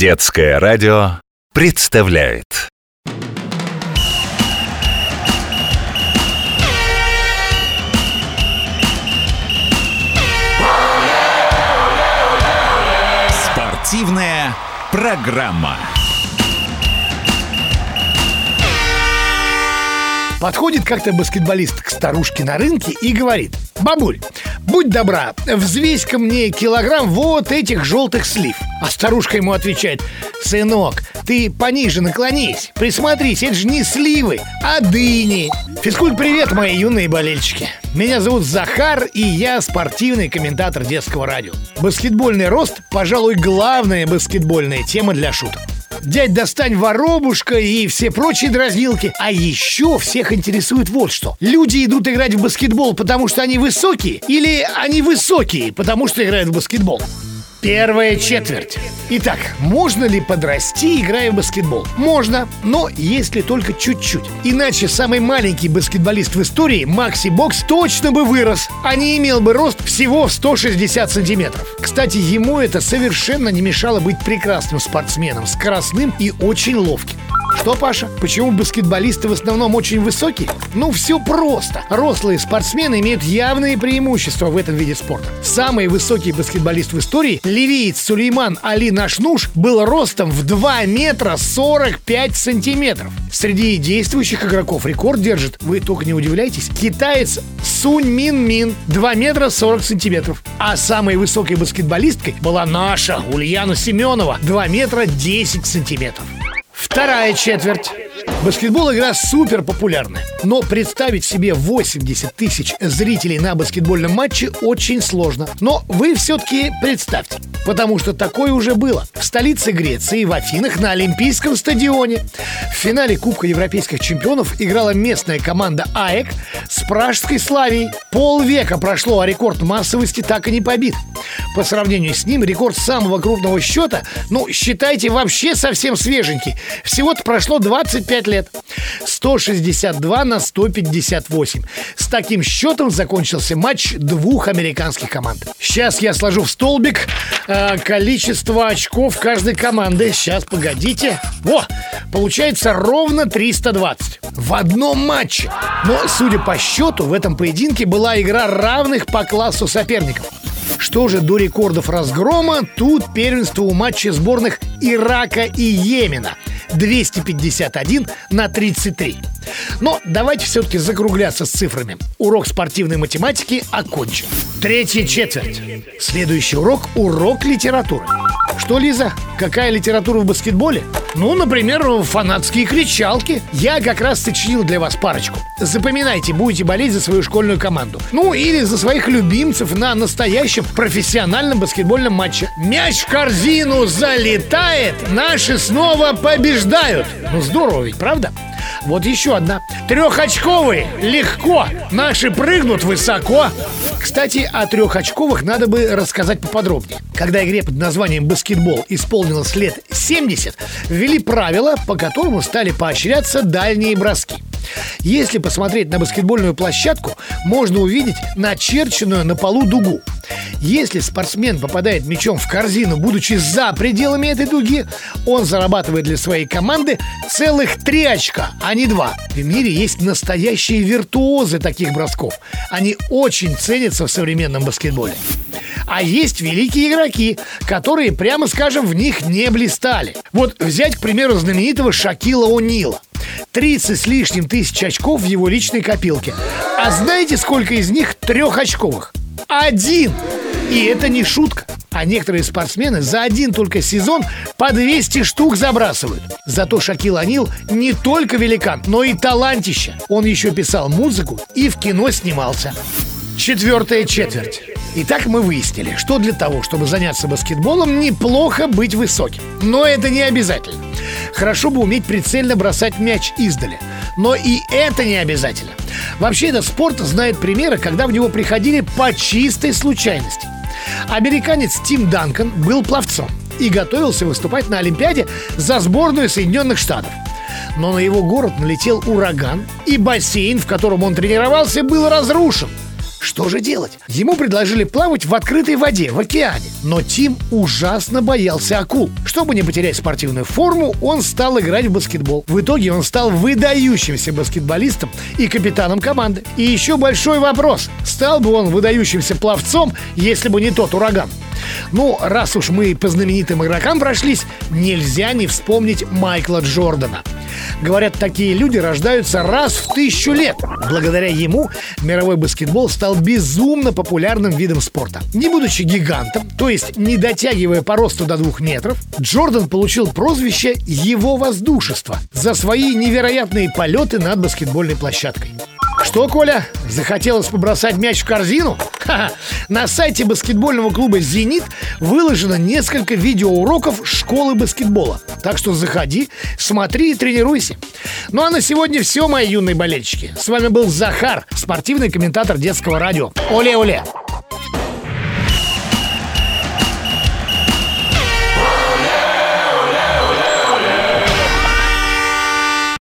Детское радио представляет Спортивная программа. Подходит как-то баскетболист к старушке на рынке и говорит Бабуль, будь добра, взвесь-ка мне килограмм вот этих желтых слив А старушка ему отвечает Сынок, ты пониже наклонись Присмотрись, это же не сливы, а дыни Физкульт, привет, мои юные болельщики. Меня зовут Захар, и я спортивный комментатор детского радио. Баскетбольный рост, пожалуй, главная баскетбольная тема для шуток дядь достань воробушка и все прочие дразнилки. А еще всех интересует вот что. Люди идут играть в баскетбол, потому что они высокие, или они высокие, потому что играют в баскетбол? Первая четверть. Итак, можно ли подрасти, играя в баскетбол? Можно, но если только чуть-чуть. Иначе самый маленький баскетболист в истории, Макси Бокс, точно бы вырос, а не имел бы рост всего в 160 сантиметров. Кстати, ему это совершенно не мешало быть прекрасным спортсменом, скоростным и очень ловким. Что, Паша? Почему баскетболисты в основном очень высокие? Ну, все просто. Рослые спортсмены имеют явные преимущества в этом виде спорта. Самый высокий баскетболист в истории, ливиец Сулейман Али Нашнуш, был ростом в 2 метра 45 сантиметров. Среди действующих игроков рекорд держит, вы только не удивляйтесь, китаец Сунь Мин Мин 2 метра 40 сантиметров. А самой высокой баскетболисткой была наша Ульяна Семенова 2 метра 10 сантиметров. Вторая четверть. Баскетбол игра супер популярная. Но представить себе 80 тысяч зрителей на баскетбольном матче очень сложно. Но вы все-таки представьте. Потому что такое уже было. В столице Греции, в Афинах, на Олимпийском стадионе. В финале Кубка Европейских чемпионов играла местная команда АЭК с пражской славией. Полвека прошло, а рекорд массовости так и не побит. По сравнению с ним рекорд самого крупного счета, ну, считайте, вообще совсем свеженький. Всего-то прошло 25 лет. 162 на 158. С таким счетом закончился матч двух американских команд. Сейчас я сложу в столбик э, количество очков каждой команды. Сейчас, погодите. Во, получается ровно 320. В одном матче. Но, судя по счету, в этом поединке была игра равных по классу соперников. Что же до рекордов разгрома, тут первенство у матча сборных Ирака и Йемена. 251 на 33. Но давайте все-таки закругляться с цифрами. Урок спортивной математики окончен. Третья четверть. Следующий урок – урок литературы. Что, Лиза, какая литература в баскетболе? Ну, например, фанатские кричалки. Я как раз сочинил для вас парочку. Запоминайте, будете болеть за свою школьную команду. Ну, или за своих любимцев на настоящем профессиональном баскетбольном матче. Мяч в корзину залетает, наши снова побеждают. Ну, здорово ведь, правда? Вот еще одна. Трехочковые. Легко. Наши прыгнут высоко. Кстати, о трехочковых надо бы рассказать поподробнее. Когда игре под названием баскетбол исполнилось лет 70, ввели правила, по которому стали поощряться дальние броски. Если посмотреть на баскетбольную площадку, можно увидеть начерченную на полу дугу. Если спортсмен попадает мячом в корзину, будучи за пределами этой дуги, он зарабатывает для своей команды целых три очка, а не два. В мире есть настоящие виртуозы таких бросков. Они очень ценятся в современном баскетболе. А есть великие игроки, которые, прямо скажем, в них не блистали. Вот взять, к примеру, знаменитого Шакила О'Нила. 30 с лишним тысяч очков в его личной копилке. А знаете, сколько из них трехочковых? Один! И это не шутка. А некоторые спортсмены за один только сезон по 200 штук забрасывают. Зато Шакил Анил не только великан, но и талантище. Он еще писал музыку и в кино снимался. Четвертая четверть. Итак, мы выяснили, что для того, чтобы заняться баскетболом, неплохо быть высоким. Но это не обязательно. Хорошо бы уметь прицельно бросать мяч издали. Но и это не обязательно. Вообще, этот спорт знает примеры, когда в него приходили по чистой случайности. Американец Тим Данкан был пловцом и готовился выступать на Олимпиаде за сборную Соединенных Штатов. Но на его город налетел ураган, и бассейн, в котором он тренировался, был разрушен – Что же делать? Ему предложили плавать в открытой воде, в океане. Но Тим ужасно боялся акул. Чтобы не потерять спортивную форму, он стал играть в баскетбол. В итоге он стал выдающимся баскетболистом и капитаном команды. И еще большой вопрос. Стал бы он выдающимся пловцом, если бы не тот ураган? Ну, раз уж мы по знаменитым игрокам прошлись, нельзя не вспомнить Майкла Джордана. Говорят, такие люди рождаются раз в тысячу лет. Благодаря ему мировой баскетбол стал безумно популярным видом спорта. Не будучи гигантом, то есть не дотягивая по росту до двух метров, Джордан получил прозвище «Его воздушество» за свои невероятные полеты над баскетбольной площадкой. Что, Коля, захотелось побросать мяч в корзину? Ха-ха. На сайте баскетбольного клуба «Зенит» выложено несколько видеоуроков школы баскетбола. Так что заходи, смотри и тренируйся. Ну а на сегодня все, мои юные болельщики. С вами был Захар, спортивный комментатор детского радио. Оле-оле!